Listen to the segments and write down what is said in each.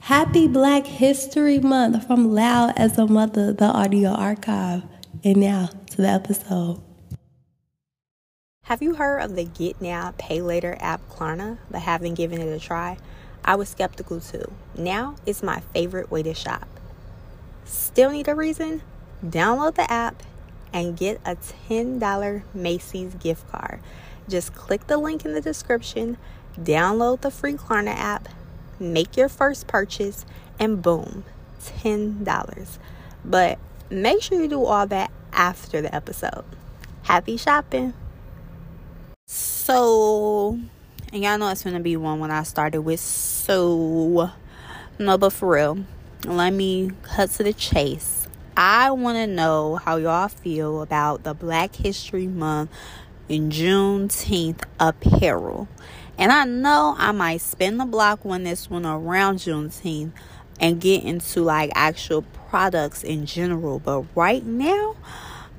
Happy Black History Month from Loud as a Mother, the audio archive. And now to the episode. Have you heard of the Get Now, Pay Later app Klarna, but haven't given it a try? I was skeptical too. Now it's my favorite way to shop. Still need a reason? Download the app and get a $10 Macy's gift card. Just click the link in the description, download the free Klarna app, make your first purchase, and boom, $10. But make sure you do all that after the episode. Happy shopping! So, and y'all know it's gonna be one when I started with so. No, but for real, let me cut to the chase. I want to know how y'all feel about the Black History Month in Juneteenth apparel. And I know I might spin the block when this one around Juneteenth and get into like actual products in general. But right now,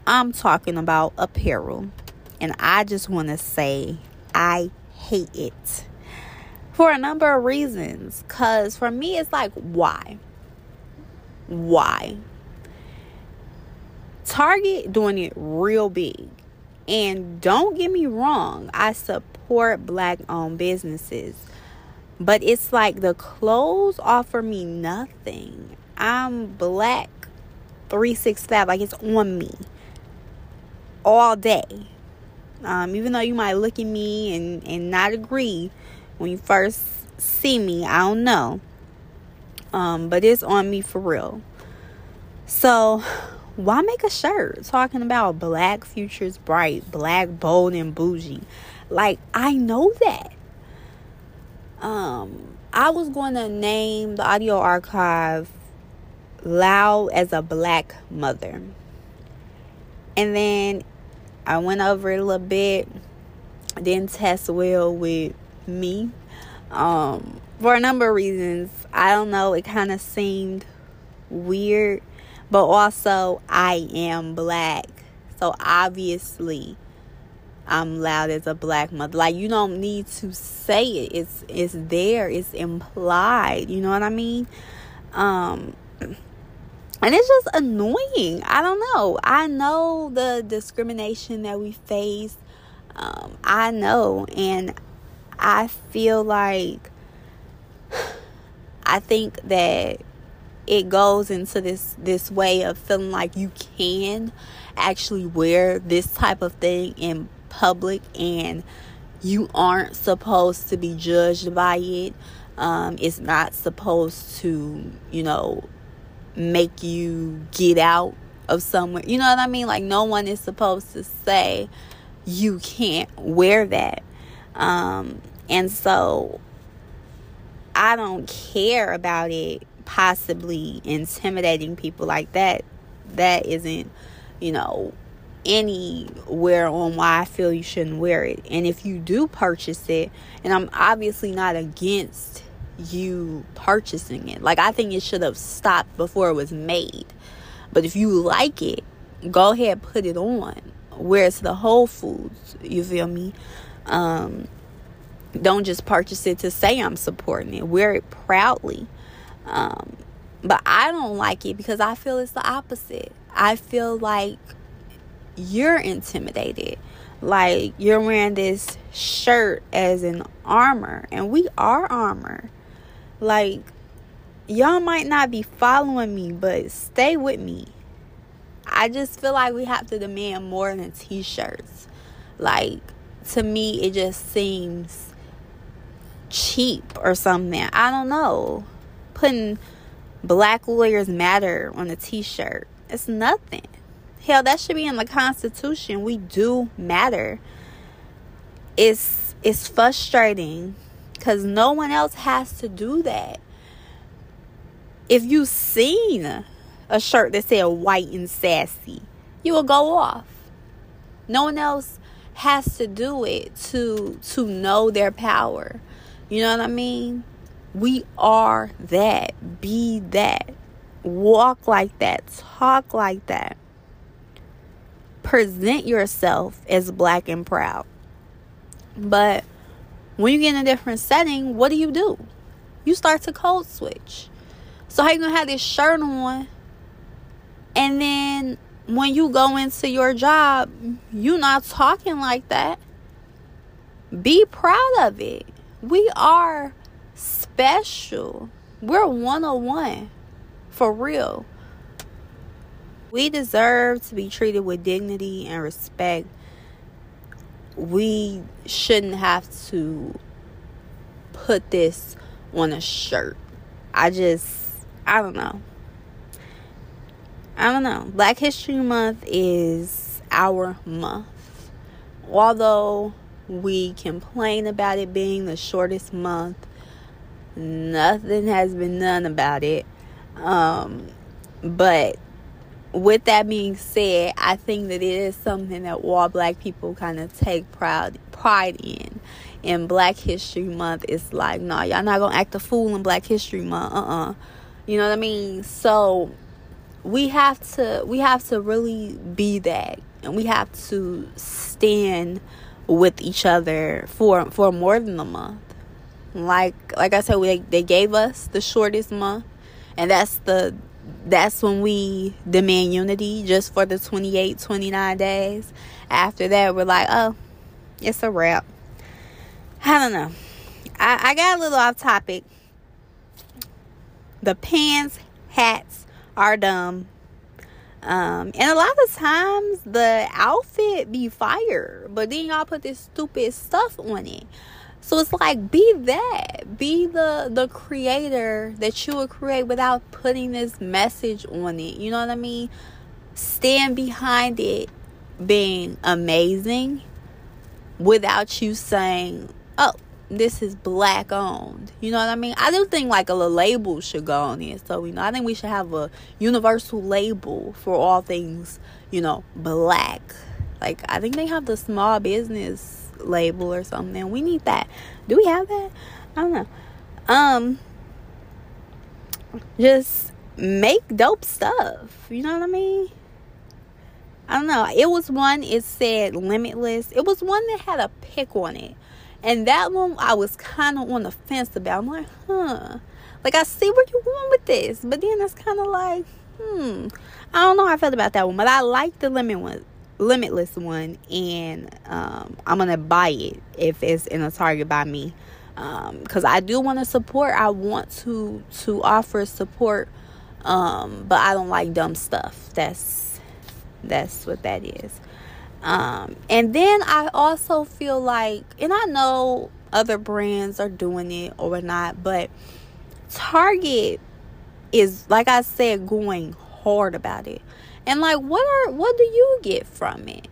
I'm talking about apparel. And I just want to say, I hate it for a number of reasons. Because for me, it's like, why? Why? Target doing it real big. And don't get me wrong, I support black owned businesses. But it's like the clothes offer me nothing. I'm black 365, like it's on me all day. Um, even though you might look at me and, and not agree when you first see me, I don't know. Um, but it's on me for real. So, why make a shirt talking about black futures bright, black bold and bougie? Like, I know that. Um, I was going to name the audio archive Loud as a Black Mother. And then I went over it a little bit. Didn't test well with me. Um, for a number of reasons. I don't know. It kind of seemed weird. But also, I am black. So obviously, I'm loud as a black mother. Like you don't need to say it. It's it's there. It's implied. You know what I mean? Um and it's just annoying. I don't know. I know the discrimination that we face. Um, I know, and I feel like I think that it goes into this this way of feeling like you can actually wear this type of thing in public and you aren't supposed to be judged by it. Um, it's not supposed to, you know, make you get out of somewhere. You know what I mean? Like no one is supposed to say you can't wear that. Um, and so I don't care about it possibly intimidating people like that. That isn't, you know, anywhere on why I feel you shouldn't wear it. And if you do purchase it, and I'm obviously not against you purchasing it. Like I think it should have stopped before it was made. But if you like it, go ahead put it on. Where it's the Whole Foods, you feel me? Um, don't just purchase it to say I'm supporting it. Wear it proudly. Um, but I don't like it because I feel it's the opposite. I feel like you're intimidated. Like you're wearing this shirt as an armor, and we are armor. Like, y'all might not be following me, but stay with me. I just feel like we have to demand more than t shirts. Like, to me, it just seems cheap or something. I don't know. Putting Black Lawyers Matter on a t shirt, it's nothing. Hell, that should be in the Constitution. We do matter. It's it's frustrating because no one else has to do that. If you've seen a shirt that said white and sassy, you will go off. No one else has to do it to to know their power. You know what I mean? We are that. Be that. Walk like that. Talk like that. Present yourself as black and proud. But when you get in a different setting, what do you do? You start to code switch. So how you gonna have this shirt on and then when you go into your job, you not talking like that. Be proud of it. We are special. We're one on one. For real. We deserve to be treated with dignity and respect. We shouldn't have to put this on a shirt. I just, I don't know. I don't know. Black History Month is our month. Although we complain about it being the shortest month, nothing has been done about it. Um, but with that being said, I think that it is something that all black people kind of take pride pride in. In Black History Month, it's like, nah, y'all not gonna act a fool in Black History Month. Uh uh-uh. uh You know what I mean? So we have to we have to really be that and we have to stand with each other for for more than a month like like i said we, they gave us the shortest month and that's the that's when we demand unity just for the 28 29 days after that we're like oh it's a wrap i don't know i, I got a little off topic the pants hats are dumb. Um, and a lot of times the outfit be fire, but then y'all put this stupid stuff on it. So it's like be that. Be the the creator that you would create without putting this message on it. You know what I mean? Stand behind it being amazing without you saying, "Oh, this is black owned. You know what I mean? I do think like a label should go on it. So, you know, I think we should have a universal label for all things, you know, black. Like I think they have the small business label or something. We need that. Do we have that? I don't know. Um just make dope stuff. You know what I mean? I don't know. It was one it said limitless. It was one that had a pick on it. And that one I was kind of on the fence about. I'm like, huh. Like I see where you're going with this, but then it's kind of like, hmm. I don't know how I felt about that one, but I like the limit one, limitless one, and um, I'm gonna buy it if it's in a Target by me, because um, I do want to support. I want to to offer support, um, but I don't like dumb stuff. That's that's what that is. Um, and then I also feel like, and I know other brands are doing it or not, but Target is, like I said, going hard about it. And like, what are what do you get from it?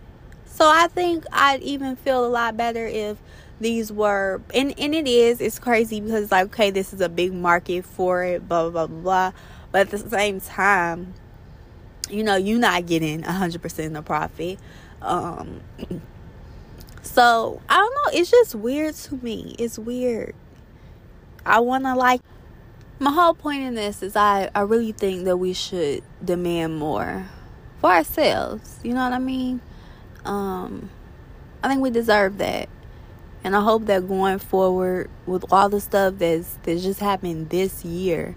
So I think I'd even feel a lot better if these were, and and it is, it's crazy because like, okay, this is a big market for it, blah blah blah blah. But at the same time, you know, you're not getting hundred percent of the profit. Um, so I don't know. It's just weird to me. It's weird. I want to like. My whole point in this is I, I really think that we should demand more for ourselves. You know what I mean? Um, I think we deserve that. And I hope that going forward with all the stuff that's that's just happened this year,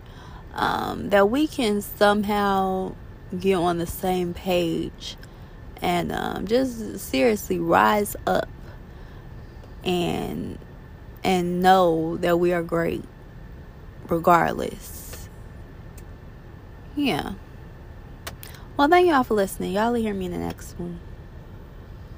um, that we can somehow get on the same page and um, just seriously rise up and and know that we are great regardless yeah well thank y'all for listening. Y'all hear me in the next one